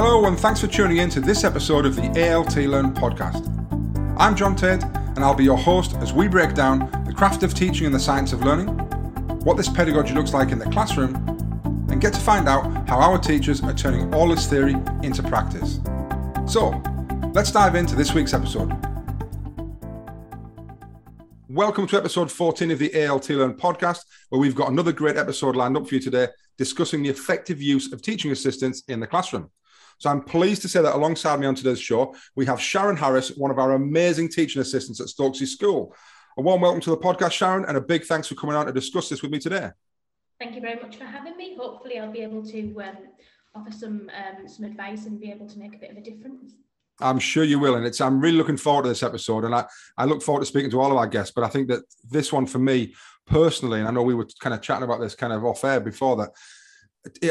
Hello, and thanks for tuning in to this episode of the ALT Learn podcast. I'm John Tate, and I'll be your host as we break down the craft of teaching and the science of learning, what this pedagogy looks like in the classroom, and get to find out how our teachers are turning all this theory into practice. So, let's dive into this week's episode. Welcome to episode 14 of the ALT Learn podcast, where we've got another great episode lined up for you today discussing the effective use of teaching assistants in the classroom. So I'm pleased to say that alongside me on today's show, we have Sharon Harris, one of our amazing teaching assistants at Stokesley School. A warm welcome to the podcast, Sharon, and a big thanks for coming on to discuss this with me today. Thank you very much for having me. Hopefully, I'll be able to um, offer some um, some advice and be able to make a bit of a difference. I'm sure you will, and it's I'm really looking forward to this episode, and I I look forward to speaking to all of our guests. But I think that this one for me personally, and I know we were kind of chatting about this kind of off air before that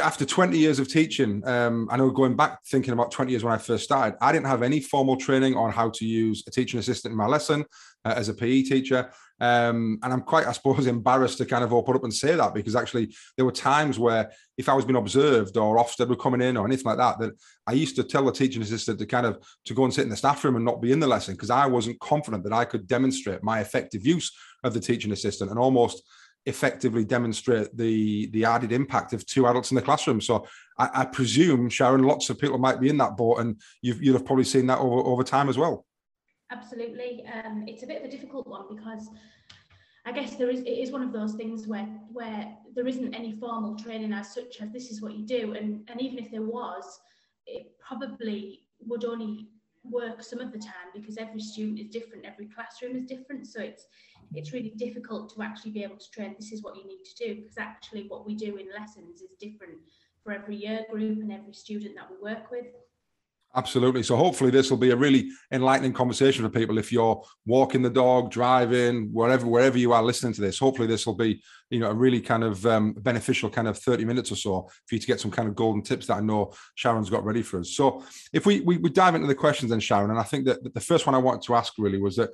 after 20 years of teaching, um, I know going back thinking about 20 years when I first started, I didn't have any formal training on how to use a teaching assistant in my lesson uh, as a PE teacher. Um, and I'm quite, I suppose, embarrassed to kind of open up and say that because actually there were times where if I was being observed or Ofsted were coming in or anything like that, that I used to tell the teaching assistant to kind of to go and sit in the staff room and not be in the lesson because I wasn't confident that I could demonstrate my effective use of the teaching assistant and almost effectively demonstrate the the added impact of two adults in the classroom. So I, I presume, Sharon, lots of people might be in that boat, and you've you'll have probably seen that over over time as well. Absolutely, um, it's a bit of a difficult one because I guess there is it is one of those things where where there isn't any formal training as such as this is what you do, and and even if there was, it probably would only work some of the time because every student is different, every classroom is different. So it's it's really difficult to actually be able to train this is what you need to do because actually what we do in lessons is different for every year group and every student that we work with. Absolutely. So hopefully this will be a really enlightening conversation for people. If you're walking the dog, driving, wherever wherever you are listening to this, hopefully this will be you know a really kind of um, beneficial kind of 30 minutes or so for you to get some kind of golden tips that I know Sharon's got ready for us. So if we we, we dive into the questions then, Sharon, and I think that the first one I wanted to ask really was that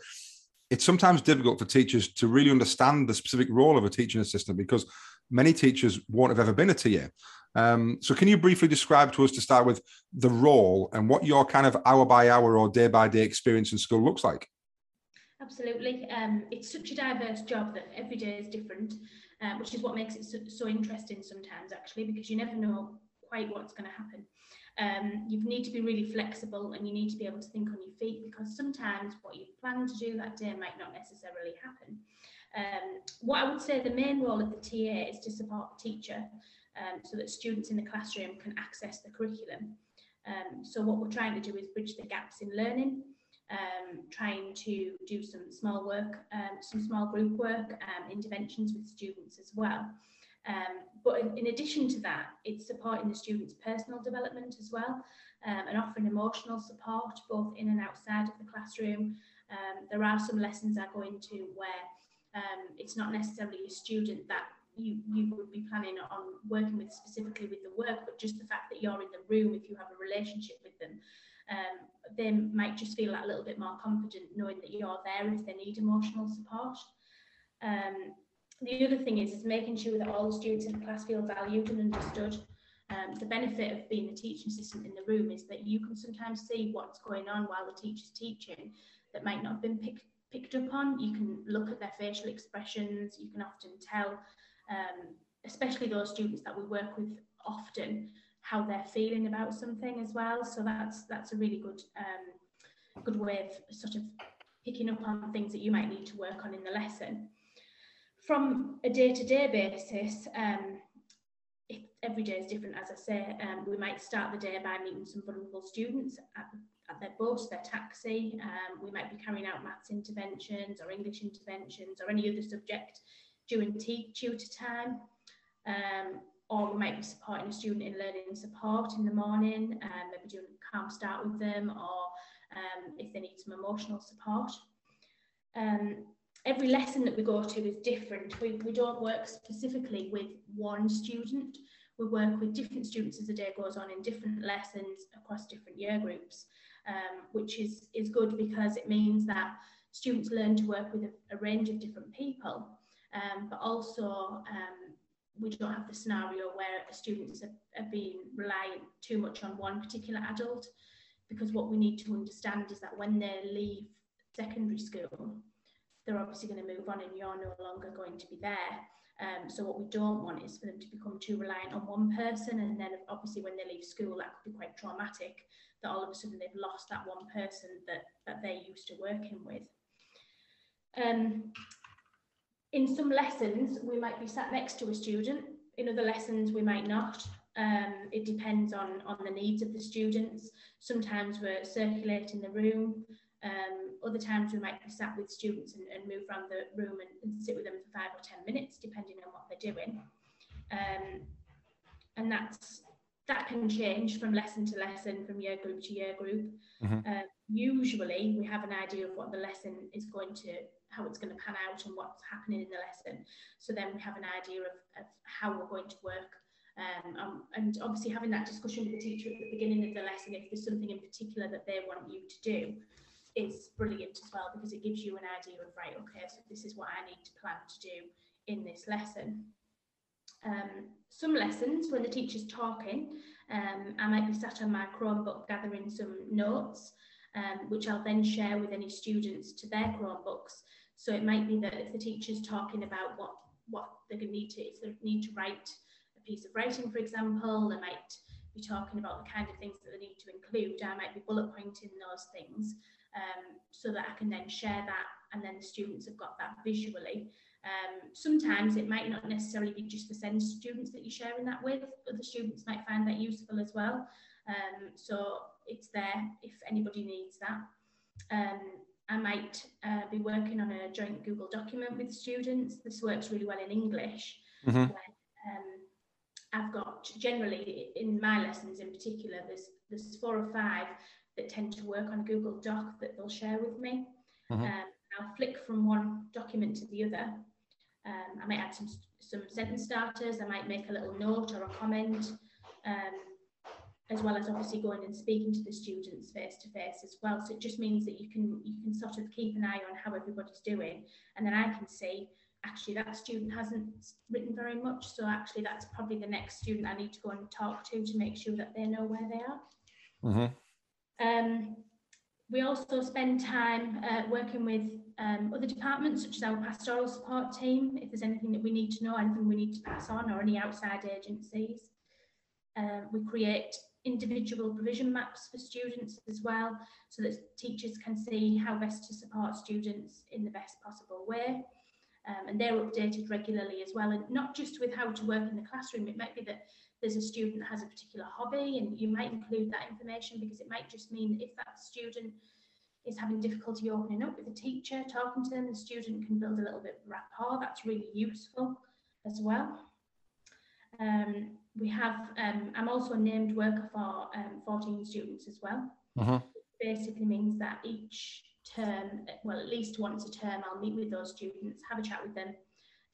it's sometimes difficult for teachers to really understand the specific role of a teaching assistant because many teachers won't have ever been a TA. Um, so, can you briefly describe to us to start with the role and what your kind of hour by hour or day by day experience in school looks like? Absolutely. Um, it's such a diverse job that every day is different, uh, which is what makes it so, so interesting sometimes, actually, because you never know quite what's going to happen. Um, you need to be really flexible and you need to be able to think on your feet because sometimes what you plan to do that day might not necessarily happen. Um, what I would say the main role of the TA is to support the teacher um, so that students in the classroom can access the curriculum. Um, so what we're trying to do is bridge the gaps in learning, um, trying to do some small work, um, some small group work, interventions with students as well. Um, but in, in, addition to that, it's supporting the students' personal development as well um, and offering emotional support both in and outside of the classroom. Um, there are some lessons I go into where um, it's not necessarily a student that you, you would be planning on working with specifically with the work, but just the fact that you're in the room, if you have a relationship with them, um, they might just feel a little bit more confident knowing that you're there if they need emotional support. Um, the other thing is, is making sure that all the students in the class feel valued and understood. Um, the benefit of being the teaching assistant in the room is that you can sometimes see what's going on while the teacher's teaching that might not have been picked picked up on. You can look at their facial expressions. You can often tell, um, especially those students that we work with often, how they're feeling about something as well. So that's that's a really good um, good way of sort of picking up on things that you might need to work on in the lesson from a day-to-day basis, um, every day is different, as I say. Um, we might start the day by meeting some vulnerable students at, at their bus, their taxi. Um, we might be carrying out maths interventions or English interventions or any other subject during tutor time. Um, or we might be supporting a student in learning support in the morning, um, maybe doing a calm start with them, or um, if they need some emotional support. Um, every lesson that we go to is different. We, we don't work specifically with one student. We work with different students as the day goes on in different lessons across different year groups, um, which is, is good because it means that students learn to work with a, a range of different people, um, but also um, we don't have the scenario where students are, are being reliant too much on one particular adult because what we need to understand is that when they leave secondary school they're obviously going to move on and you're no longer going to be there um, so what we don't want is for them to become too reliant on one person and then obviously when they leave school that could be quite traumatic that all of a sudden they've lost that one person that, that they're used to working with. Um, in some lessons, we might be sat next to a student. In other lessons, we might not. Um, it depends on, on the needs of the students. Sometimes we're circulating the room. Um, other times we might be sat with students and, and move around the room and, and, sit with them for five or 10 minutes, depending on what they're doing. Um, and that's that can change from lesson to lesson, from year group to year group. Mm-hmm. Uh, usually, we have an idea of what the lesson is going to, how it's going to pan out, and what's happening in the lesson. So then we have an idea of, of how we're going to work. Um, um, and obviously, having that discussion with the teacher at the beginning of the lesson, if there's something in particular that they want you to do, is brilliant as well because it gives you an idea of right, okay, so this is what I need to plan to do in this lesson. Um, some lessons when the teacher's talking, um, I might be sat on my Chromebook gathering some notes, um, which I'll then share with any students to their Chromebooks. So it might be that if the teacher's talking about what, what to need to, if they need to write a piece of writing, for example, they might be talking about the kind of things that they need to include. I might be bullet pointing those things um, so that I can then share that and then the students have got that visually um, sometimes it might not necessarily be just the SEND students that you're sharing that with, but the students might find that useful as well. Um, so it's there if anybody needs that. Um, I might uh, be working on a joint Google document with students. This works really well in English. Mm-hmm. When, um, I've got generally in my lessons in particular, there's there's four or five that tend to work on a Google Doc that they'll share with me. Mm-hmm. Um, I'll flick from one document to the other um, I might add some, some sentence starters. I might make a little note or a comment, um, as well as obviously going and speaking to the students face to face as well. So it just means that you can you can sort of keep an eye on how everybody's doing, and then I can see actually that student hasn't written very much. So actually that's probably the next student I need to go and talk to to make sure that they know where they are. Mm-hmm. Um, we also spend time uh, working with um, other departments, such as our pastoral support team, if there's anything that we need to know, anything we need to pass on, or any outside agencies. Uh, we create individual provision maps for students as well, so that teachers can see how best to support students in the best possible way. Um, and they're updated regularly as well, and not just with how to work in the classroom. It might be that there's a student that has a particular hobby, and you might include that information because it might just mean that if that student is having difficulty opening up with the teacher, talking to them, the student can build a little bit of rapport. That's really useful as well. Um, we have, um, I'm also a named worker for um, 14 students as well. Uh-huh. Basically means that each term, well, at least once a term, I'll meet with those students, have a chat with them,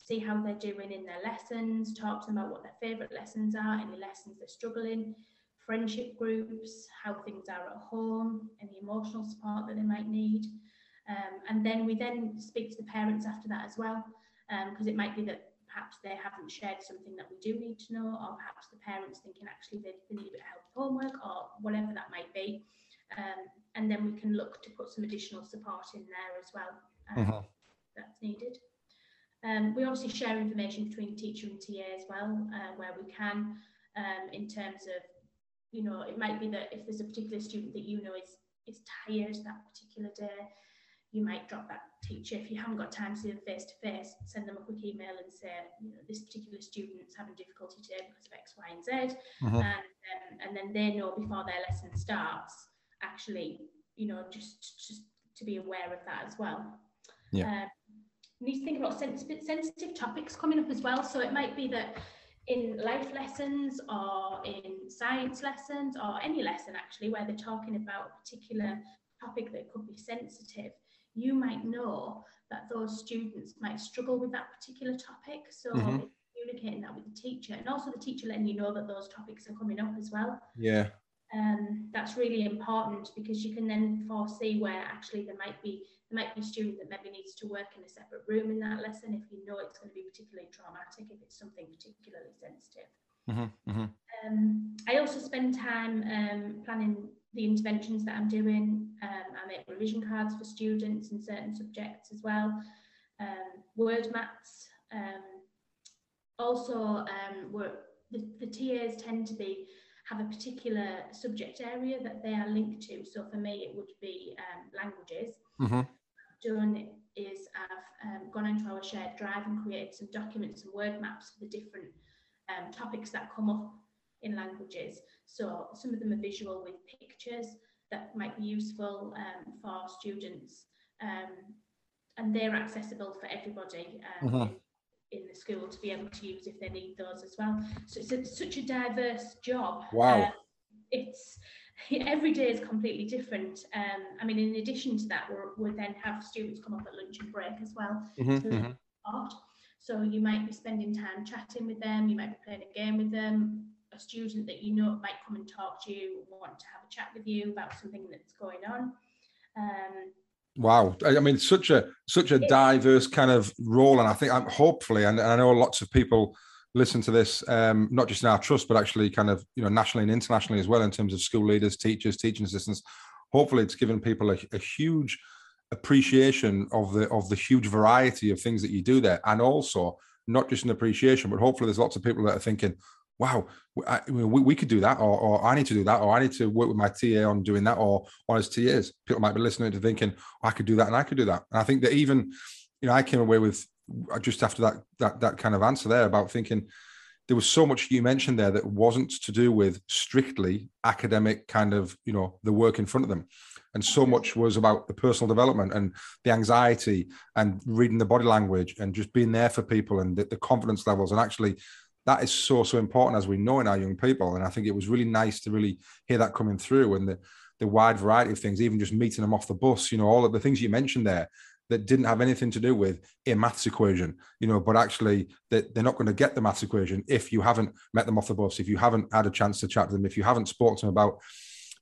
see how they're doing in their lessons, talk to them about what their favourite lessons are, any lessons they're struggling, friendship groups, how things are at home, any emotional support that they might need. Um, and then we then speak to the parents after that as well, because um, it might be that perhaps they haven't shared something that we do need to know, or perhaps the parents thinking actually they, they need a bit of help with homework or whatever that might be. Um, and then we can look to put some additional support in there as well um, mm-hmm. that's needed. Um, we obviously share information between teacher and TA as well, uh, where we can, um, in terms of you know, it might be that if there's a particular student that you know is is tired that particular day, you might drop that teacher. If you haven't got time to see them face to face, send them a quick email and say, you know, this particular student's having difficulty today because of X, Y, and Z. Uh-huh. And, um, and then they know before their lesson starts, actually, you know, just, just to be aware of that as well. Yeah. Um, need to think about sensitive, sensitive topics coming up as well. So it might be that in life lessons or in science lessons or any lesson actually where they're talking about a particular topic that could be sensitive, you might know that those students might struggle with that particular topic. So mm-hmm. communicating that with the teacher and also the teacher letting you know that those topics are coming up as well. Yeah. Um, that's really important because you can then foresee where actually there might be there might be a student that maybe needs to work in a separate room in that lesson if you know it's going to be particularly traumatic if it's something particularly sensitive. Mm-hmm, mm-hmm. Um, I also spend time um, planning the interventions that I'm doing. Um, I make revision cards for students in certain subjects as well. Um, word mats. Um, also, um, the, the TAs tend to be have a particular subject area that they are linked to. So for me, it would be um, languages. Mm-hmm. Done is I've um, gone into our shared drive and created some documents and word maps for the different um, topics that come up in languages. So some of them are visual with pictures that might be useful um, for students, um, and they're accessible for everybody um, mm-hmm. In, in, the school to be able to use if they need those as well. So it's a, such a diverse job. Wow. Um, it's every day is completely different. Um, I mean, in addition to that, we would then have students come up at lunch and break as well. Mm-hmm, mm-hmm. So you might be spending time chatting with them, you might be playing a game with them, a student that you know might come and talk to you, want to have a chat with you about something that's going on. Um, Wow, I mean, such a such a diverse kind of role, and I think I'm hopefully, and, and I know lots of people listen to this, um, not just in our trust, but actually kind of you know nationally and internationally as well, in terms of school leaders, teachers, teaching assistants. Hopefully, it's given people a, a huge appreciation of the of the huge variety of things that you do there, and also not just an appreciation, but hopefully there's lots of people that are thinking, wow, I, we, we could do that, or, or I need to do that, or I need to work with my TA on doing that, or on his TAs. People might be listening to thinking, oh, I could do that and I could do that. And I think that even, you know, I came away with uh, just after that that that kind of answer there about thinking there was so much you mentioned there that wasn't to do with strictly academic kind of you know the work in front of them and so much was about the personal development and the anxiety and reading the body language and just being there for people and the, the confidence levels and actually that is so so important as we know in our young people. And i think it was really nice to really hear that coming through and the the wide variety of things even just meeting them off the bus you know all of the things you mentioned there that didn't have anything to do with a maths equation you know but actually that they're not going to get the maths equation if you haven't met them off the bus if you haven't had a chance to chat to them if you haven't spoken to them about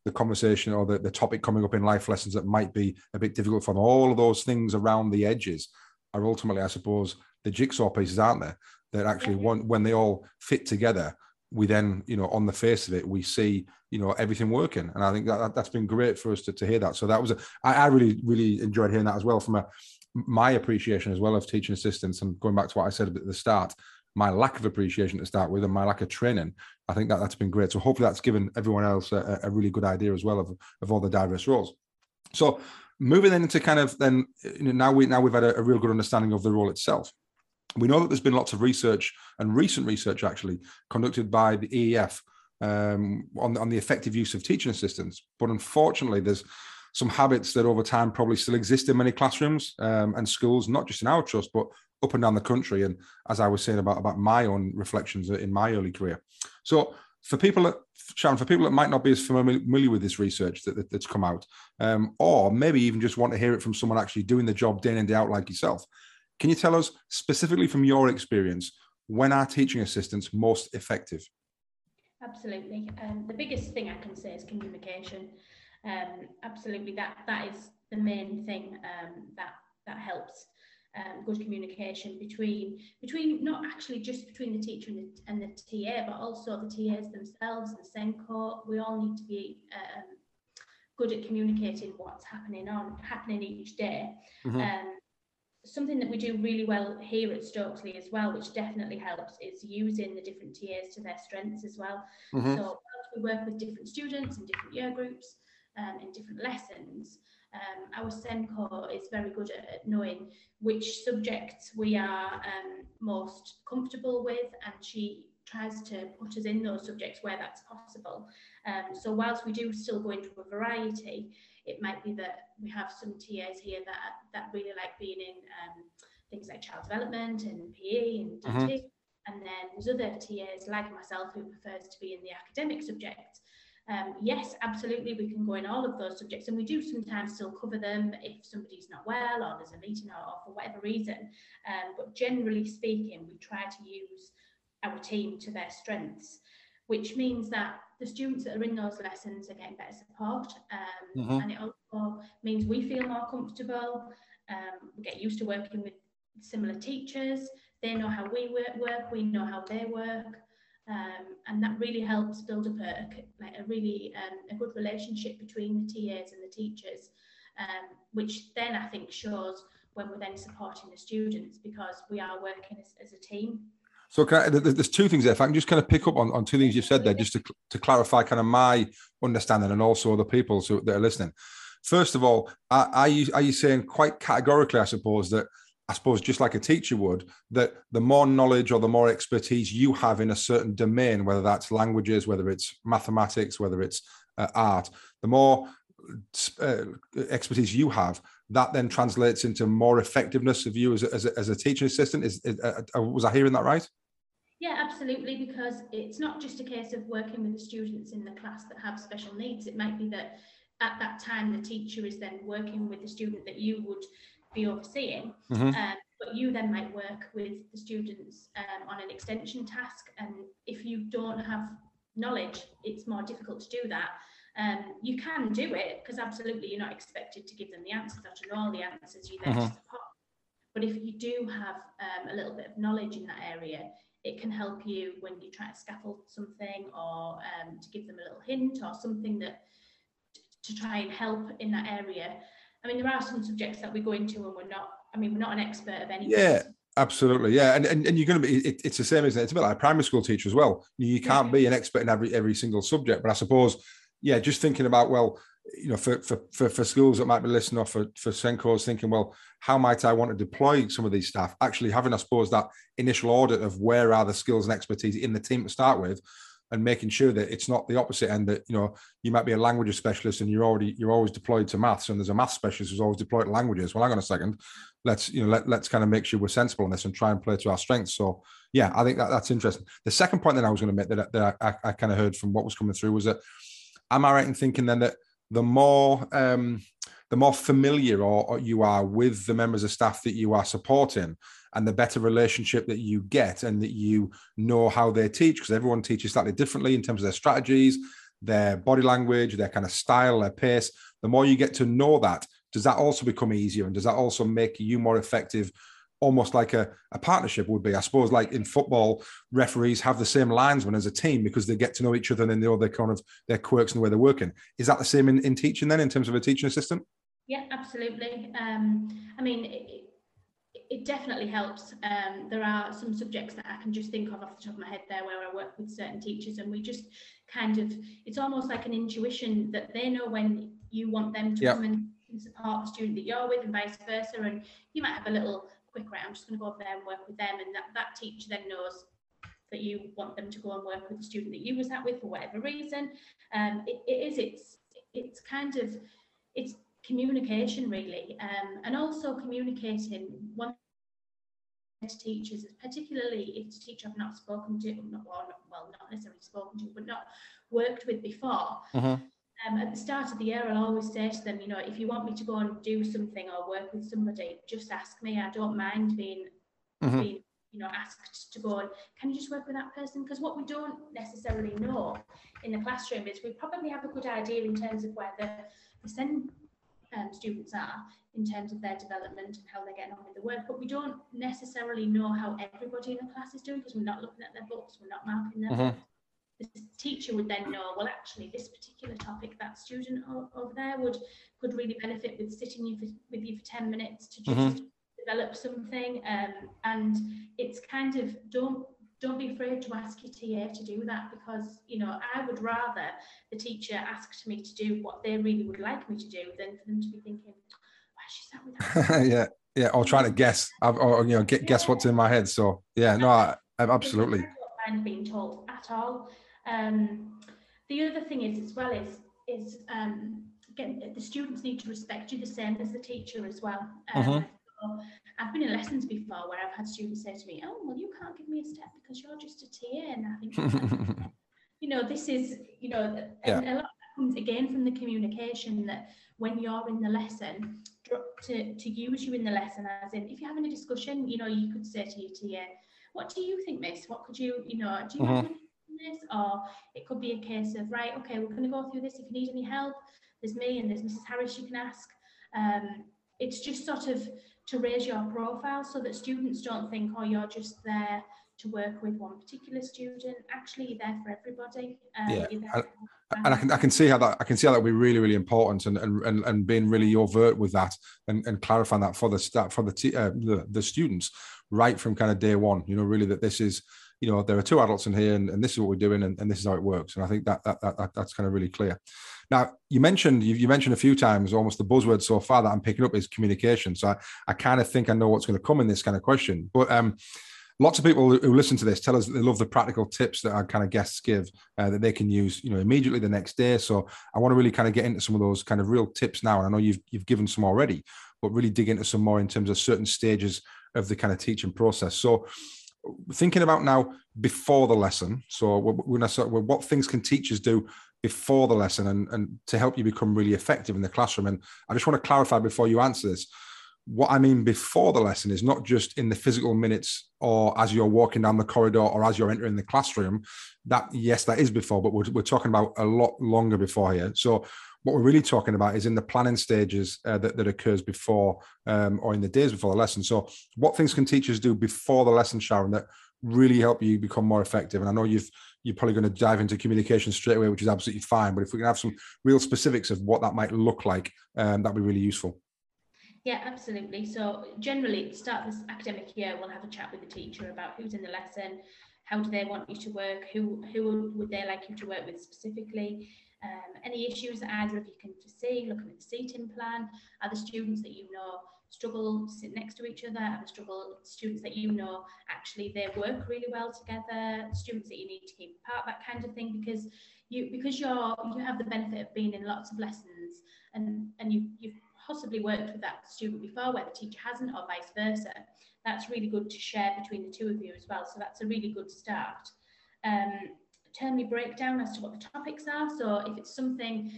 the conversation or the, the topic coming up in life lessons that might be a bit difficult for them. All of those things around the edges are ultimately i suppose the jigsaw pieces aren't there? That actually one, when they all fit together we then you know on the face of it we see you know everything working. And i think that that's been great for us to, to hear that. So that was a, I, I really really enjoyed hearing that as well from a my appreciation as well of teaching assistants and going back to what i said at the start my lack of appreciation to start with and my lack of training. I think that that's been great. So hopefully that's given everyone else a, a really good idea as well of, of all the diverse roles. So moving then into kind of then you know, now we now we've had a, a real good understanding of the role itself we know that there's been lots of research and recent research actually conducted by the EEF um, on, on the effective use of teaching assistants. But unfortunately, there's some habits that over time probably still exist in many classrooms um, and schools, not just in our trust, but up and down the country. And as I was saying about, about my own reflections in my early career. So for people that, Sharon, for people that might not be as familiar with this research that, that, that's come out, um, or maybe even just want to hear it from someone actually doing the job day in and day out like yourself, can you tell us specifically from your experience when are teaching assistants most effective? Absolutely. Um, the biggest thing I can say is communication. Um, absolutely, that that is the main thing um, that that helps. Um, good communication between between not actually just between the teacher and the, and the TA, but also the TAs themselves, the SENCO. We all need to be um, good at communicating what's happening on happening each day. Mm-hmm. Um, something that we do really well here at Stokesley as well, which definitely helps, is using the different TAs to their strengths as well. Mm-hmm. So we work with different students in different year groups um, in different lessons, um, our SENCO is very good at, knowing which subjects we are um, most comfortable with, and she tries to put us in those subjects where that's possible. Um, so whilst we do still go into a variety, it might be that we have some TAs here that that really like being in um, things like child development and PE and DT. Mm-hmm. And then there's other TAs like myself who prefers to be in the academic subjects. Um, yes, absolutely, we can go in all of those subjects, and we do sometimes still cover them if somebody's not well or there's a meeting or, or for whatever reason. Um, but generally speaking, we try to use our team to their strengths. which means that the students that are in those lessons are getting better support um, mm-hmm. and it also means we feel more comfortable um, we get used to working with similar teachers they know how we work, work we know how they work um, and that really helps build up a, like a really um, a good relationship between the TAs and the teachers um, which then I think shows when we're then supporting the students because we are working as, as a team so I, there's two things there. If I can just kind of pick up on, on two things you've said there, just to, to clarify kind of my understanding and also other people so that are listening. First of all, are, are you are you saying quite categorically, I suppose, that I suppose just like a teacher would, that the more knowledge or the more expertise you have in a certain domain, whether that's languages, whether it's mathematics, whether it's uh, art, the more uh, expertise you have, that then translates into more effectiveness of you as a, as a, as a teaching assistant. Is, is uh, uh, was I hearing that right? Yeah, absolutely. Because it's not just a case of working with the students in the class that have special needs. It might be that at that time the teacher is then working with the student that you would be overseeing. Mm-hmm. Um, but you then might work with the students um, on an extension task. And if you don't have knowledge, it's more difficult to do that. Um, you can do it because absolutely you're not expected to give them the answers to know all the answers. You then mm-hmm. support. But if you do have um, a little bit of knowledge in that area, it can help you when you try to scaffold something or um, to give them a little hint or something that to try and help in that area. I mean, there are some subjects that we go into and we're not. I mean, we're not an expert of anything. Yeah. Absolutely, yeah, and, and and you're going to be. It, it's the same, isn't it? It's a bit like a primary school teacher as well. You can't yeah. be an expert in every every single subject, but I suppose yeah, just thinking about well, you know, for for for, for schools that might be listening or for for SENCOs thinking, well, how might I want to deploy some of these staff? Actually, having I suppose that initial audit of where are the skills and expertise in the team to start with, and making sure that it's not the opposite end that you know you might be a language specialist and you're already you're always deployed to maths and there's a math specialist who's always deployed to languages. Well hang on a second. Let's you know let, let's kind of make sure we're sensible on this and try and play to our strengths. So yeah i think that, that's interesting. The second point that i was going to make that, that I, I kind of heard from what was coming through was that am I right in thinking then that the more um, the more familiar or, or, you are with the members of staff that you are supporting, and the better relationship that you get, and that you know how they teach, because everyone teaches slightly differently in terms of their strategies, their body language, their kind of style, their pace. The more you get to know that, does that also become easier, and does that also make you more effective almost like a, a partnership would be. I suppose, like in football, referees have the same linesman as a team because they get to know each other and they know their kind of their quirks and the way they're working. Is that the same in, in teaching then, in terms of a teaching assistant? Yeah, absolutely. Um, I mean, it, it definitely helps. Um, there are some subjects that I can just think of off the top of my head there where I work with certain teachers and we just kind of, it's almost like an intuition that they know when you want them to yep. come and support the student that you're with and vice versa. And you might have a little I'm just going to go over there and work with them. And that, that teacher then knows that you want them to go and work with the student that you was at with for whatever reason. Um, it, it is, it's, it's kind of, it's communication really. Um, and also communicating one to teachers, particularly if a teacher I've not spoken to, not, well, not necessarily spoken to, but not worked with before. Mm-hmm um, at the start of the year, I'll always say to them, you know, if you want me to go and do something or work with somebody, just ask me. I don't mind being, mm-hmm. being you know, asked to go and can you just work with that person? Because what we don't necessarily know in the classroom is we probably have a good idea in terms of where the, the SEN um, students are in terms of their development and how they're getting on with the work, but we don't necessarily know how everybody in the class is doing because we're not looking at their books, we're not marking them. mm-hmm. books the teacher would then know, well, actually, this particular topic, that student over there would could really benefit with sitting you for, with you for 10 minutes to just mm-hmm. develop something. Um, and it's kind of don't don't be afraid to ask your TA to do that because you know I would rather the teacher asked me to do what they really would like me to do than for them to be thinking, why she sat with that? yeah, yeah, or trying to guess, or you know, guess yeah. what's in my head. So yeah, no, I, I absolutely. I'm being told at all. Um, the other thing is as well is is um, again the students need to respect you the same as the teacher as well. Um, uh-huh. so I've been in lessons before where I've had students say to me, "Oh, well, you can't give me a step because you're just a TA," and I think, you know, this is you know, yeah. a lot comes again from the communication that when you're in the lesson, to to use you in the lesson as in if you're having a discussion, you know, you could say to your TA, "What do you think, Miss? What could you, you know, do you?" Uh-huh this or it could be a case of, right, okay, we're going to go through this. If you need any help, there's me and there's Mrs. Harris you can ask. Um, it's just sort of to raise your profile so that students don't think, oh, you're just there to work with one particular student. Actually, you're there for everybody. Um, yeah. And, I can I can see how that I can see how that would be really really important and and and, being really overt with that and, and clarifying that for the staff for the, t- uh, the the students right from kind of day one. You know, really that this is you know there are two adults in here and, and this is what we're doing and, and this is how it works. And I think that that, that, that that's kind of really clear. Now, you mentioned you, you mentioned a few times almost the buzzword so far that I'm picking up is communication. So I, I kind of think I know what's going to come in this kind of question. But um, lots of people who listen to this tell us they love the practical tips that our kind of guests give uh, that they can use, you know, immediately the next day. So I want to really kind of get into some of those kind of real tips now. And I know you've you've given some already, but really dig into some more in terms of certain stages of the kind of teaching process. So thinking about now before the lesson. So what things can teachers do before the lesson and, and to help you become really effective in the classroom. And I just want to clarify before you answer this, what I mean before the lesson is not just in the physical minutes or as you're walking down the corridor or as you're entering the classroom. That, yes, that is before, but we're, we're talking about a lot longer before here. So, what we're really talking about is in the planning stages uh, that, that occurs before um, or in the days before the lesson. So, what things can teachers do before the lesson, Sharon, that really help you become more effective? And I know you've you're probably going to dive into communication straight away, which is absolutely fine. But if we can have some real specifics of what that might look like, um, that'd be really useful. Yeah, absolutely. So generally, start this academic year, we'll have a chat with the teacher about who's in the lesson, how do they want you to work, who who would they like you to work with specifically, um, any issues that either of you can foresee, looking at the seating plan, are the students that you know struggle sit next to each other, are the struggle students that you know actually they work really well together, students that you need to keep apart, that kind of thing, because you because you're you have the benefit of being in lots of lessons and and you you've possibly worked with that student before where the teacher hasn't or vice versa, that's really good to share between the two of you as well. So that's a really good start. Um, termly breakdown as to what the topics are. So if it's something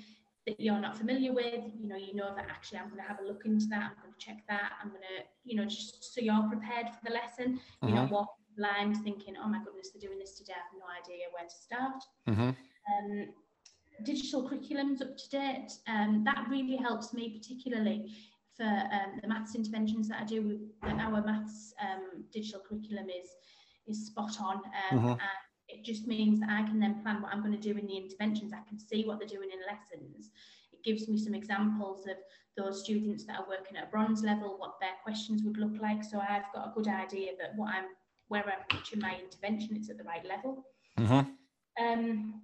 that you're not familiar with, you know, you know that actually I'm going to have a look into that, I'm going to check that, I'm going to, you know, just so you're prepared for the lesson. Not mm-hmm. walking blind thinking, oh my goodness, they're doing this today, I have no idea where to start. Mm-hmm. Um, digital curriculums up to date. Um, that really helps me particularly for um, the maths interventions that I do with our maths um, digital curriculum is is spot on um, mm-hmm. and it just means that I can then plan what I'm going to do in the interventions. I can see what they're doing in lessons. It gives me some examples of those students that are working at a bronze level, what their questions would look like. So I've got a good idea that what I'm where I'm pitching my intervention, it's at the right level. Mm-hmm. Um,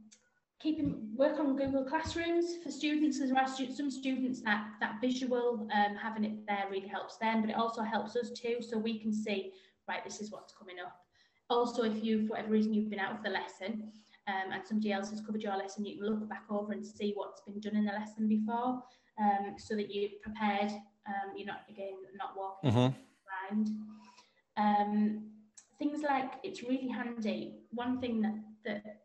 keeping work on Google Classrooms for students. There are some students that that visual um, having it there really helps them, but it also helps us too, so we can see right. This is what's coming up. Also, if you, for whatever reason, you've been out of the lesson um, and somebody else has covered your lesson, you can look back over and see what's been done in the lesson before, um, so that you're prepared. Um, you're not again not walking mm-hmm. around. Um, things like it's really handy. One thing that that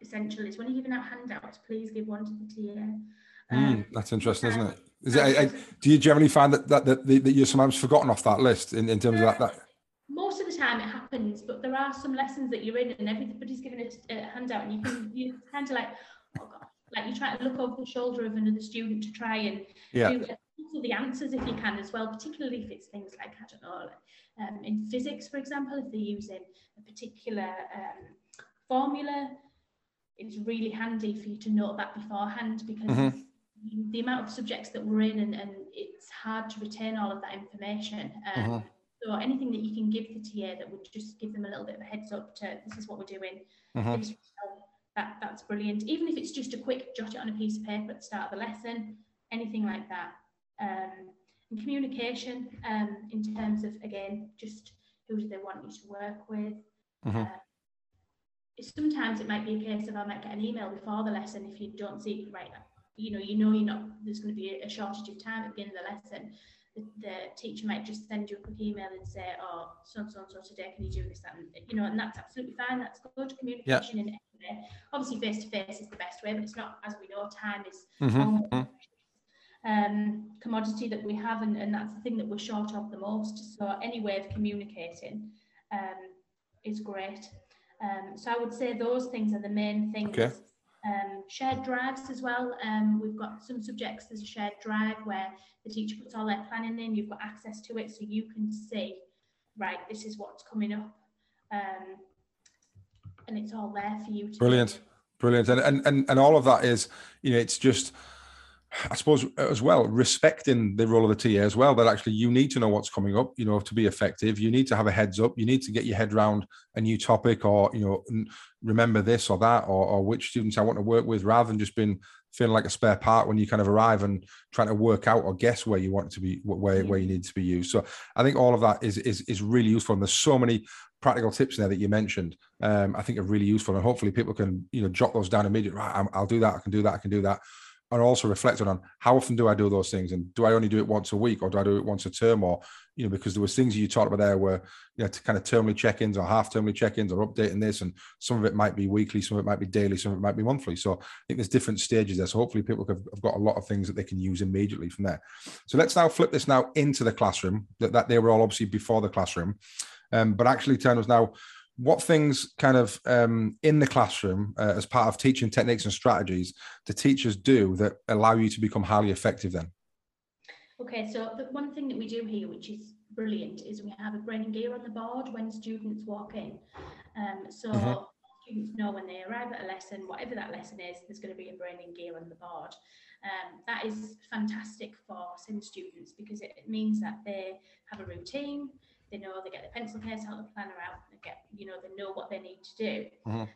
essential is when you're giving out handouts, please give one to the TA. Mm, um, that's interesting, isn't it? Is it I, I, do you generally find that that, that, that you're sometimes forgotten off that list in, in terms of that, that? Most of the time it happens, but there are some lessons that you're in and everybody's giving a, a handout and you can you kind of like, oh God, like you try to look over the shoulder of another student to try and yeah. do the answers if you can as well, particularly if it's things like, I don't know, um, in physics, for example, if they're using a particular um, formula, it's really handy for you to know that beforehand because mm-hmm. the amount of subjects that we're in and, and, it's hard to retain all of that information. Um, mm-hmm. So anything that you can give the TA that would just give them a little bit of a heads up to this is what we're doing. Mm-hmm. That, that's brilliant. Even if it's just a quick jot it on a piece of paper at the start of the lesson, anything like that. Um, and communication um, in terms of again just who do they want you to work with. Mm-hmm. Uh, sometimes it might be a case of I might get an email before the lesson if you don't see it right. You know, you know you're not there's going to be a shortage of time at the beginning of the lesson. The, teacher might just send you a quick email and say, "Oh, so and so and so today, can you do this?" And you know, and that's absolutely fine. That's good communication yeah. in way. Obviously, face to face is the best way, but it's not, as we know, time is mm-hmm. um, commodity that we have, and, and that's the thing that we're short of the most. So any way of communicating um, is great. Um, so I would say those things are the main things. Okay. Um, shared drives as well. Um, we've got some subjects, there's a shared drive where the teacher puts all their planning in, you've got access to it so you can see, right, this is what's coming up. Um, and it's all there for you Brilliant. Brilliant. And, and and and all of that is, you know, it's just I suppose as well, respecting the role of the TA as well, that actually you need to know what's coming up, you know, to be effective. You need to have a heads up. You need to get your head around a new topic or, you know, remember this or that or, or which students I want to work with rather than just being feeling like a spare part when you kind of arrive and trying to work out or guess where you want it to be, where, where you need to be used. So I think all of that is, is, is really useful. And there's so many practical tips there that you mentioned, um, I think are really useful. And hopefully people can, you know, jot those down immediately. Right, I'll do that. I can do that. I can do that and also reflected on how often do I do those things, and do I only do it once a week, or do I do it once a term, or you know, because there was things you talked about there were you know, to kind of termly check-ins or half-termly check-ins or updating this, and some of it might be weekly, some of it might be daily, some of it might be monthly. So I think there's different stages there. So hopefully people have, have got a lot of things that they can use immediately from there. So let's now flip this now into the classroom. That, that they were all obviously before the classroom, um, but actually turn us now what things kind of um, in the classroom uh, as part of teaching techniques and strategies do teachers do that allow you to become highly effective then? Okay so the one thing that we do here which is brilliant is we have a brain and gear on the board when students walk in. Um, so mm-hmm. students know when they arrive at a lesson whatever that lesson is there's going to be a brain and gear on the board. Um, that is fantastic for SEND students because it means that they have a routine they know they get the pencil case out, the planner out, they get, you know, they know what they need to do. Mm-hmm. Um,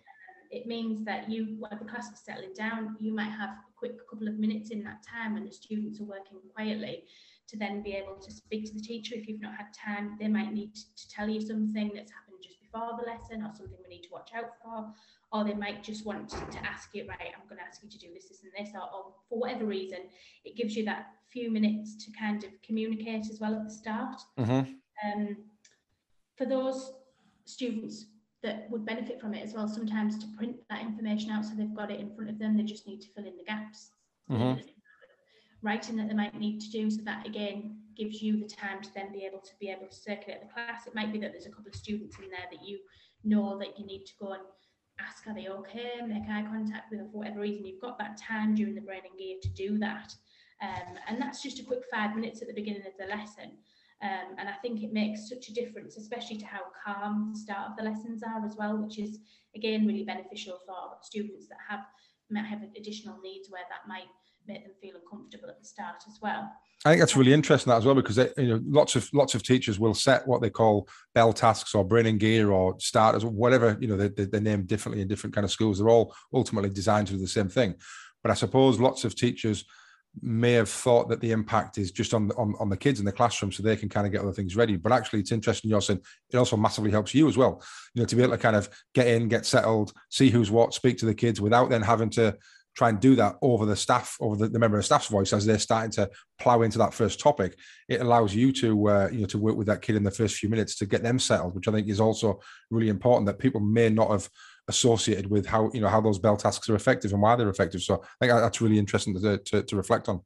it means that you, while the class is settling down, you might have a quick couple of minutes in that time when the students are working quietly to then be able to speak to the teacher if you've not had time. They might need to tell you something that's happened just before the lesson or something we need to watch out for. Or they might just want to, to ask you, right, I'm going to ask you to do this, this, and this, or, or for whatever reason, it gives you that few minutes to kind of communicate as well at the start. Mm-hmm um, for those students that would benefit from it as well, sometimes to print that information out so they've got it in front of them, they just need to fill in the gaps. Mm-hmm. Writing that they might need to do, so that again gives you the time to then be able to be able to circulate the class. It might be that there's a couple of students in there that you know that you need to go and ask are they okay, make eye contact with them for whatever reason. You've got that time during the brain and gear to do that. Um, and that's just a quick five minutes at the beginning of the lesson. Um, and I think it makes such a difference, especially to how calm the start of the lessons are as well, which is again really beneficial for students that have might have additional needs where that might make them feel uncomfortable at the start as well. I think that's really interesting that as well because they, you know lots of lots of teachers will set what they call bell tasks or brain and gear or starters or whatever you know they, they, they're named differently in different kind of schools. They're all ultimately designed to do the same thing, but I suppose lots of teachers may have thought that the impact is just on, on on the kids in the classroom so they can kind of get other things ready. But actually it's interesting you're saying it also massively helps you as well you know to be able to kind of get in get settled see who's what speak to the kids without then having to try and do that over the staff over the, the member of staff's voice as they're starting to plow into that first topic. It allows you to uh, you know to work with that kid in the first few minutes to get them settled which i think is also really important that people may not have associated with how you know how those bell tasks are effective and why they're effective. So I think that's really interesting to, to, to reflect on.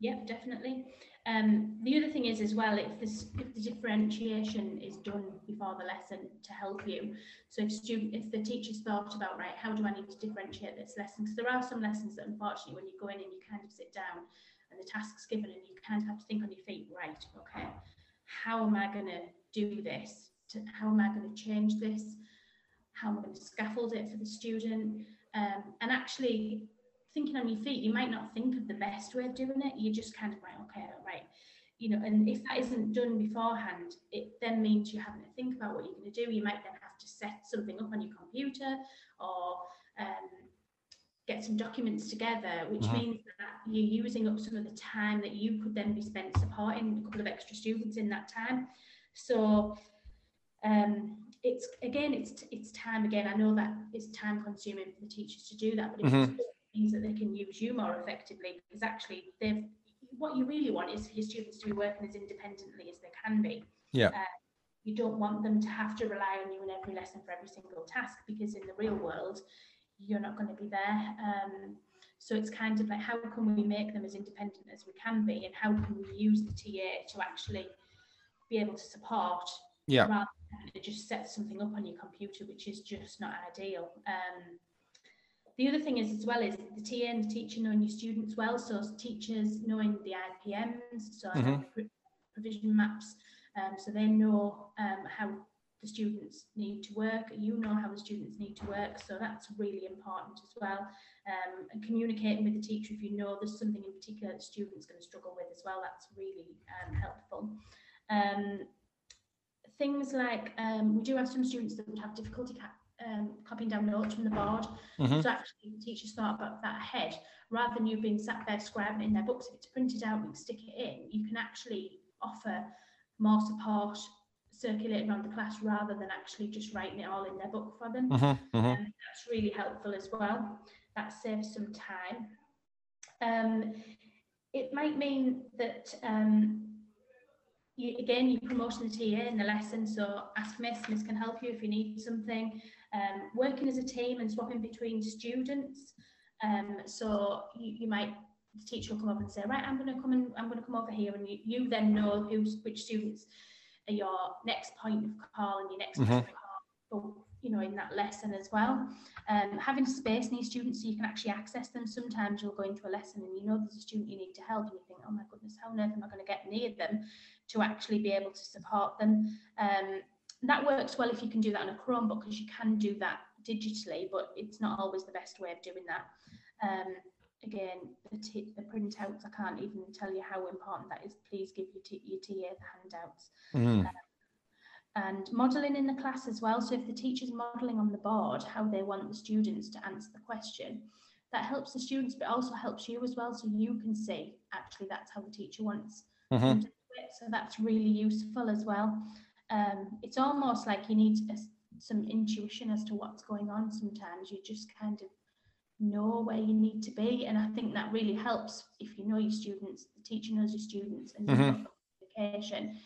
Yeah, definitely. Um, the other thing is as well, if, this, if the differentiation is done before the lesson to help you. So if student, if the teacher's thought about right, how do I need to differentiate this lesson? Because there are some lessons that unfortunately when you go in and you kind of sit down and the task's given and you kind of have to think on your feet, right, okay, how am I going to do this? To, how am I going to change this? How I going to scaffold it for the student? Um, and actually thinking on your feet, you might not think of the best way of doing it. You're just kind of right, okay, right. You know, and if that isn't done beforehand, it then means you're having to think about what you're going to do. You might then have to set something up on your computer or um, get some documents together, which mm-hmm. means that you're using up some of the time that you could then be spent supporting a couple of extra students in that time. So um, it's again, it's it's time again. I know that it's time consuming for the teachers to do that, but it mm-hmm. means that they can use you more effectively because actually they've what you really want is for your students to be working as independently as they can be. Yeah. Uh, you don't want them to have to rely on you in every lesson for every single task because in the real world you're not going to be there. Um, so it's kind of like how can we make them as independent as we can be, and how can we use the TA to actually be able to support yeah it just sets something up on your computer, which is just not ideal. Um, the other thing is as well is the TA and the teacher knowing your students well. So teachers knowing the IPMs, so mm-hmm. provision maps, um, so they know um, how the students need to work. You know how the students need to work, so that's really important as well. Um, and communicating with the teacher if you know there's something in particular the student's going to struggle with as well. That's really um, helpful. Things like um, we do have some students that would have difficulty um, copying down notes from the board. Mm-hmm. So actually, teachers thought about that ahead rather than you being sat there scribbling in their books. If it's printed out, and stick it in. You can actually offer more support circulated around the class rather than actually just writing it all in their book for them. Mm-hmm. Mm-hmm. Um, that's really helpful as well. That saves some time. Um, it might mean that um, you, again, you're promoting the TA in the lesson. So ask Miss, Miss can help you if you need something. Um, working as a team and swapping between students. Um, so you, you, might, the teacher will come up and say, right, I'm going to come and I'm going to come over here. And you, you then know who's, which students are your next point of call and your next mm-hmm. point of call. you know, in that lesson as well. Um, having space near students so you can actually access them. Sometimes you'll go into a lesson and you know there's a student you need to help and you think, oh my goodness, how on earth am I going to get near them? To actually be able to support them. Um, that works well if you can do that on a Chromebook because you can do that digitally, but it's not always the best way of doing that. Um, again, the, t- the printouts, I can't even tell you how important that is. Please give your, t- your TA the handouts. Mm. Um, and modelling in the class as well. So if the teacher's modelling on the board how they want the students to answer the question, that helps the students, but also helps you as well. So you can see actually that's how the teacher wants mm-hmm so that's really useful as well. Um, it's almost like you need a, some intuition as to what's going on sometimes. You just kind of know where you need to be. And I think that really helps if you know your students, the teacher knows your students, and mm-hmm. communication.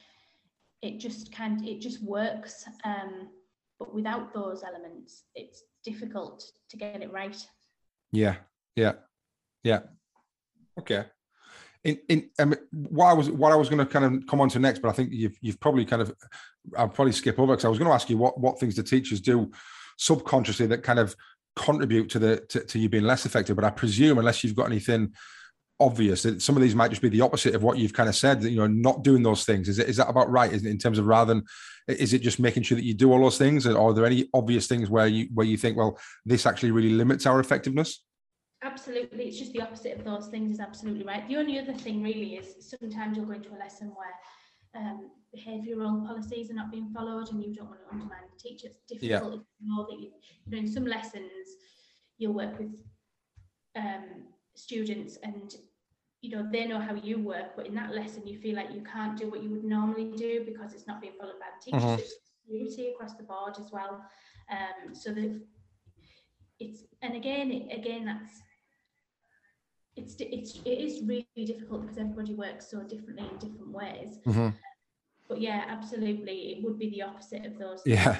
It just kind it just works. Um, but without those elements, it's difficult to get it right. Yeah, yeah, yeah. Okay in, in um, what I was what I was going to kind of come on to next, but I think you've you've probably kind of I'll probably skip over because I was going to ask you what what things the teachers do subconsciously that kind of contribute to the to, to you being less effective. But I presume unless you've got anything obvious that some of these might just be the opposite of what you've kind of said that you know not doing those things. Is it is that about right? Is it in terms of rather than is it just making sure that you do all those things? Or are there any obvious things where you where you think well this actually really limits our effectiveness Absolutely, it's just the opposite of those things is absolutely right. The only other thing really is sometimes you'll go into a lesson where um, behavioural policies are not being followed and you don't want to undermine the teacher. It's difficult yeah. to know that you, you know in some lessons you'll work with um, students and you know they know how you work, but in that lesson you feel like you can't do what you would normally do because it's not being followed by the teachers. Mm-hmm. It's unity across the board as well. Um, so that it's and again again that's it's it's it is really difficult because everybody works so differently in different ways. Mm-hmm. But yeah, absolutely, it would be the opposite of those. Yeah,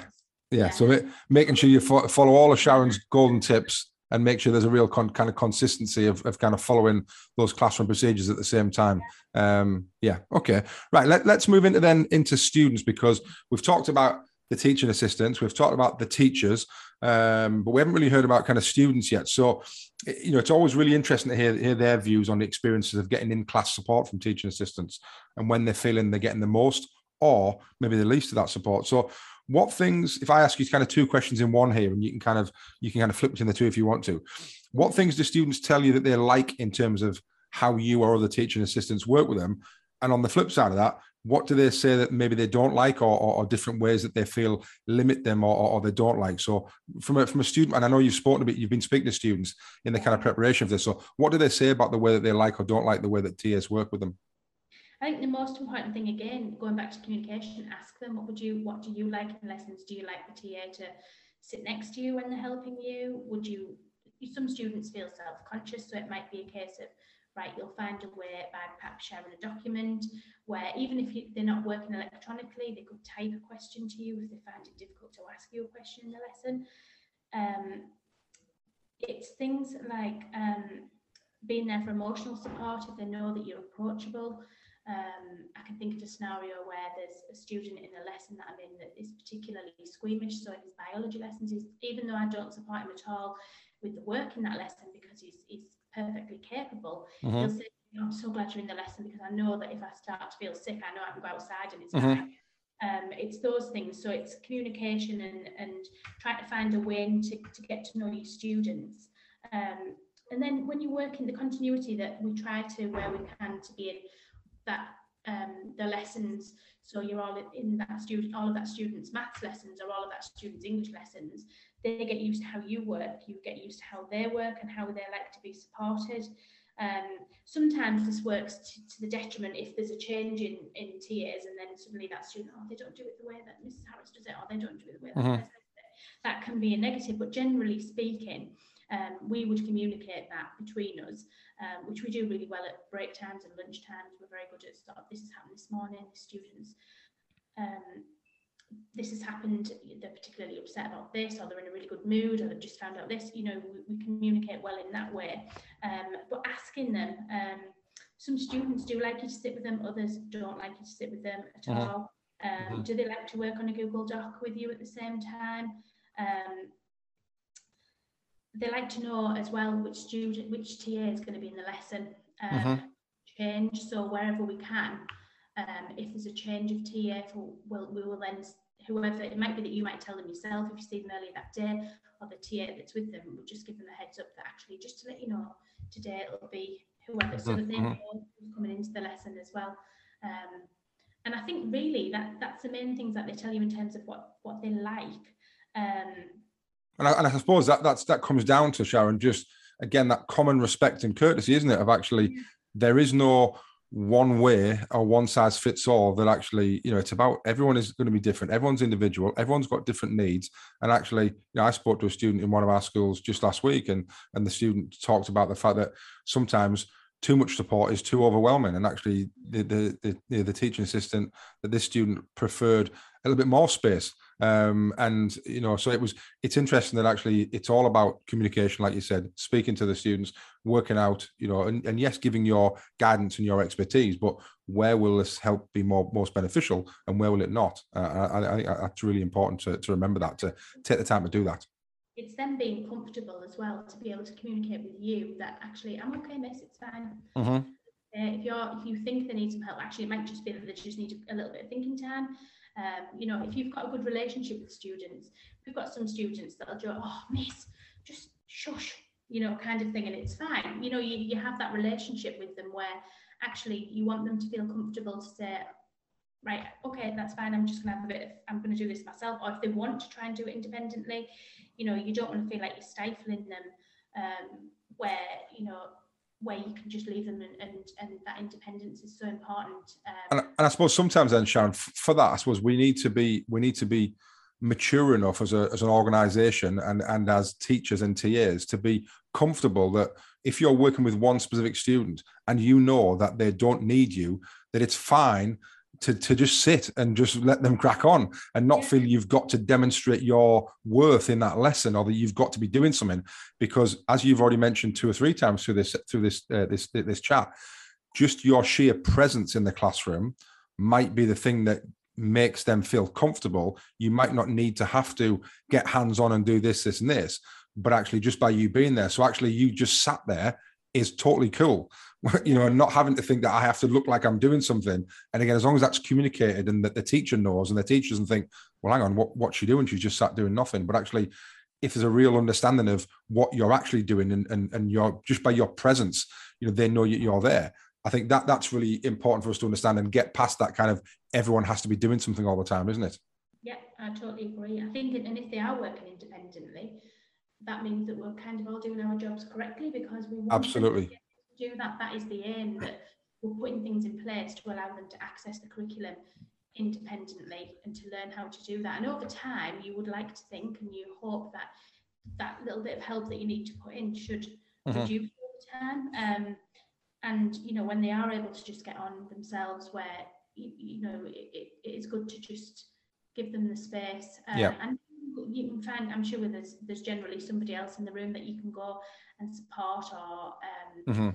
yeah. yeah. So it, making sure you fo- follow all of Sharon's golden tips and make sure there's a real con- kind of consistency of, of kind of following those classroom procedures at the same time. Um, yeah. Okay. Right. Let, let's move into then into students because we've talked about the teaching assistants, we've talked about the teachers, um, but we haven't really heard about kind of students yet. So, you know, it's always really interesting to hear, hear their views on the experiences of getting in class support from teaching assistants and when they're feeling they're getting the most or maybe the least of that support. So, what things, if I ask you kind of two questions in one here, and you can kind of you can kind of flip between the two if you want to, what things do students tell you that they like in terms of how you or other teaching assistants work with them? And on the flip side of that, what do they say that maybe they don't like or, or, or different ways that they feel limit them or, or, they don't like so from a, from a student and i know you've spoken a bit you've been speaking to students in the kind of preparation of this so what do they say about the way that they like or don't like the way that TAs work with them I think the most important thing again, going back to communication, ask them what would you what do you like in lessons? Do you like the TA to sit next to you when they're helping you? Would you some students feel self-conscious, so it might be a case of right, you'll find a way by perhaps sharing a document where even if you, they're not working electronically, they could type a question to you if they find it difficult to ask you a question in the lesson. Um, it's things like um, being there for emotional support if they know that you're approachable. Um, I can think of a scenario where there's a student in a lesson that I'm in that is particularly squeamish. So in his biology lessons, even though I don't support him at all with the work in that lesson because he's, he's perfectly capable, mm-hmm. he'll say, I'm so glad you're in the lesson because I know that if I start to feel sick, I know I can go outside and it's mm-hmm. fine. Um, it's those things. So it's communication and, and trying to find a way to, to get to know your students. Um, and then when you work in the continuity that we try to, where we can, to be in that um, the lessons. So you're all in that student, all of that students' maths lessons or all of that students' English lessons. They get used to how you work. You get used to how they work and how they like to be supported. Um, sometimes this works to, to, the detriment if there's a change in, in TAs and then suddenly that student, oh, they don't do it the way that Mrs. Harris does it, or they don't do it the way that mm-hmm. That can be a negative, but generally speaking, um, we would communicate that between us, um, which we do really well at break times and lunch times. We're very good at sort of, this has happened this morning, the students um, this has happened, they're particularly upset about this, or they're in a really good mood, or they've just found out this, you know, we, we communicate well in that way. Um, but asking them, um, some students do like you to sit with them, others don't like you to sit with them at uh-huh. all. Um, mm-hmm. Do they like to work on a Google Doc with you at the same time? Um, they like to know as well which student, which TA is going to be in the lesson. Mm-hmm. Change so wherever we can, um, if there's a change of TA, we'll, we will then, whoever, it might be that you might tell them yourself if you see them earlier that day, or the TA that's with them, we'll just give them a heads up that actually, just to let you know, today it'll be whoever, so that they mm-hmm. know who's coming into the lesson as well. Um, and I think really that that's the main things that they tell you in terms of what what they like. Um, and I, and I suppose that that's that comes down to Sharon just again that common respect and courtesy, isn't it? Of actually, there is no one way or one size fits all that actually you know it's about everyone is going to be different. Everyone's individual. Everyone's got different needs. And actually you know i spoke to a student in one of our schools just last week and and the student talked about the fact that sometimes too much support is too overwhelming. And actually the the the, the teaching assistant that this student preferred a little bit more space um, and you know so it was it's interesting that actually it's all about communication like you said speaking to the students working out you know and, and yes giving your guidance and your expertise but where will this help be more most beneficial and where will it not? Uh, I, I think that's really important to, to remember that to take the time to do that. It's them being comfortable as well to be able to communicate with you that actually I'm okay miss it's fine. Mm-hmm. uh, if you're if you think they need some help actually it might just be that they just need a little bit of thinking time um, you know, if you've got a good relationship with students, we've got some students that'll go, oh, miss, just shush, you know, kind of thing, and it's fine. You know, you, you have that relationship with them where actually you want them to feel comfortable to say, right, okay, that's fine. I'm just gonna have a bit of, I'm gonna do this myself. Or if they want to try and do it independently, you know, you don't want to feel like you're stifling them um, where, you know, where you can just leave them and and, and that independence is so important um, and, and i suppose sometimes then sharon for that i suppose we need to be we need to be mature enough as, a, as an organization and, and as teachers and TAs to be comfortable that if you're working with one specific student and you know that they don't need you, that it's fine to, to just sit and just let them crack on and not feel you've got to demonstrate your worth in that lesson or that you've got to be doing something. Because as you've already mentioned two or three times through this through this uh, this this chat just your sheer presence in the classroom might be the thing that makes them feel comfortable. You might not need to have to get hands on and do this this and this but actually just by you being there. So actually you just sat there is totally cool you know, and not having to think that I have to look like I'm doing something. And again, as long as that's communicated and that the teacher knows and the teacher doesn't think, well, hang on, what, what's she doing? She's just sat doing nothing. But actually, if there's a real understanding of what you're actually doing and, and, and you're just by your presence, you know, they know you're there. I think that that's really important for us to understand and get past that kind of everyone has to be doing something all the time, isn't it? Yeah, I totally agree. I think, and if they are working independently, that means that we're kind of all doing our jobs correctly because we absolutely do that, that is the aim that we're putting things in place to allow them to access the curriculum independently and to learn how to do that. And over time, you would like to think and you hope that that little bit of help that you need to put in should mm-hmm. reduce over time. Um, and you know, when they are able to just get on themselves, where you, you know it, it is good to just give them the space. Uh, yeah. And you can find, I'm sure there's there's generally somebody else in the room that you can go and support or um, mm-hmm.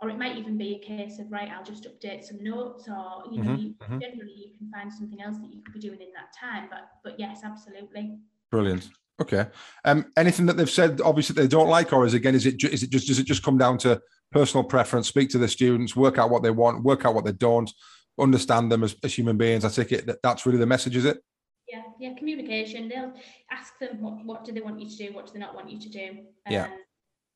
or it might even be a case of right i'll just update some notes or you know mm-hmm, you, mm-hmm. generally you can find something else that you could be doing in that time but but yes absolutely. Brilliant. Okay. Um anything that they've said obviously they don't like or is again is it is it just does it just come down to personal preference? Speak to the students work out what they want work out what they don't understand them as, as human beings. I take it that that's really the message is it yeah yeah communication. They'll ask them what, what do they want you to do what do they not want you to do. Um, yeah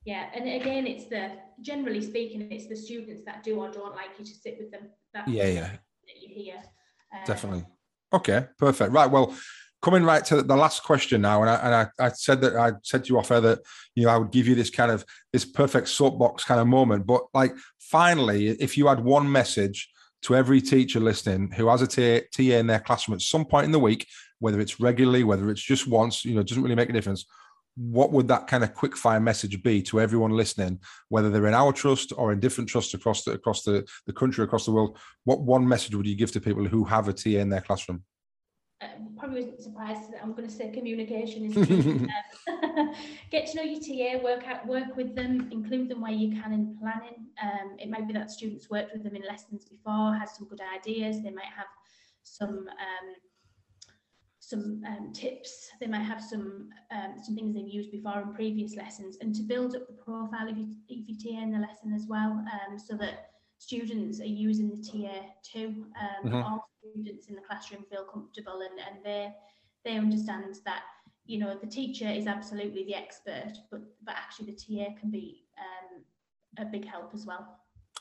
yeah and again it's the generally speaking it's the students that do or don't like you to sit with them. That's yeah yeah. that you hear. Um, definitely. Okay perfect. Right well coming right to the last question now and I, and I, I said that I said to you off air that you know I would give you this kind of this perfect soapbox kind of moment but like finally if you had one message to every teacher listening who has a TA, TA in their classroom at some point in the week whether it's regularly whether it's just once you know it doesn't really make a difference what would that kind of quick fire message be to everyone listening, whether they're in our trust or in different trusts across the across the, the country, across the world? What one message would you give to people who have a TA in their classroom? Uh, probably wasn't surprised that I'm going to say communication is get to know your TA, work out, work with them, include them where you can in planning. Um, it might be that students worked with them in lessons before, had some good ideas. They might have some um, some um, tips. They might have some um, some things they've used before in previous lessons, and to build up the profile of your, TA in the lesson as well, um, so that students are using the TA too. Um, mm-hmm. All students in the classroom feel comfortable, and and they they understand that you know the teacher is absolutely the expert, but but actually the TA can be um, a big help as well.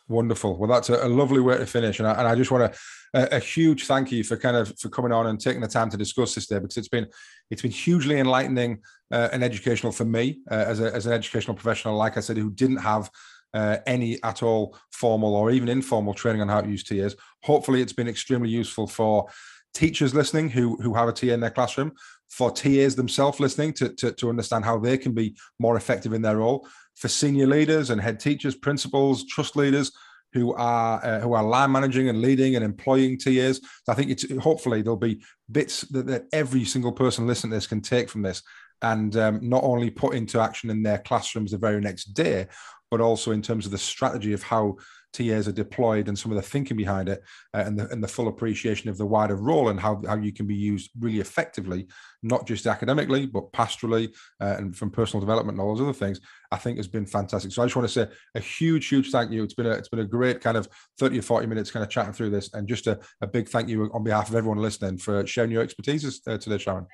Wonderful. Well, that's a, a, lovely way to finish, and I, and I just want to a, a, huge thank you for kind of for coming on and taking the time to discuss this day because it's been it's been hugely enlightening uh, and educational for me uh, as a, as an educational professional. Like I said, who didn't have uh, any at all formal or even informal training on how to use TAs. Hopefully, it's been extremely useful for teachers listening who who have a TA in their classroom, for TAs themselves listening to, to, to understand how they can be more effective in their role, for senior leaders and head teachers, principals, trust leaders who are uh, who are line managing and leading and employing TAs. So I think it's hopefully there'll be bits that, that every single person listening to this can take from this and um, not only put into action in their classrooms the very next day, but also in terms of the strategy of how TAs are deployed and some of the thinking behind it uh, and, the, and the full appreciation of the wider role and how, how you can be used really effectively, not just academically, but pastorally uh, and from personal development and all those other things, I think has been fantastic. So I just want to say a huge, huge thank you. It's been a, it's been a great kind of 30 or 40 minutes kind of chatting through this and just a, a big thank you on behalf of everyone listening for sharing your expertise uh, today, Sharon.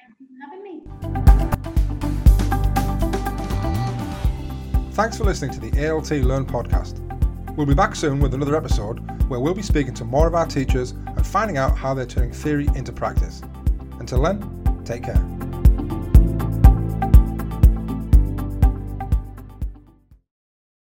Thanks for listening to the ALT Learn podcast. We'll be back soon with another episode where we'll be speaking to more of our teachers and finding out how they're turning theory into practice. Until then, take care.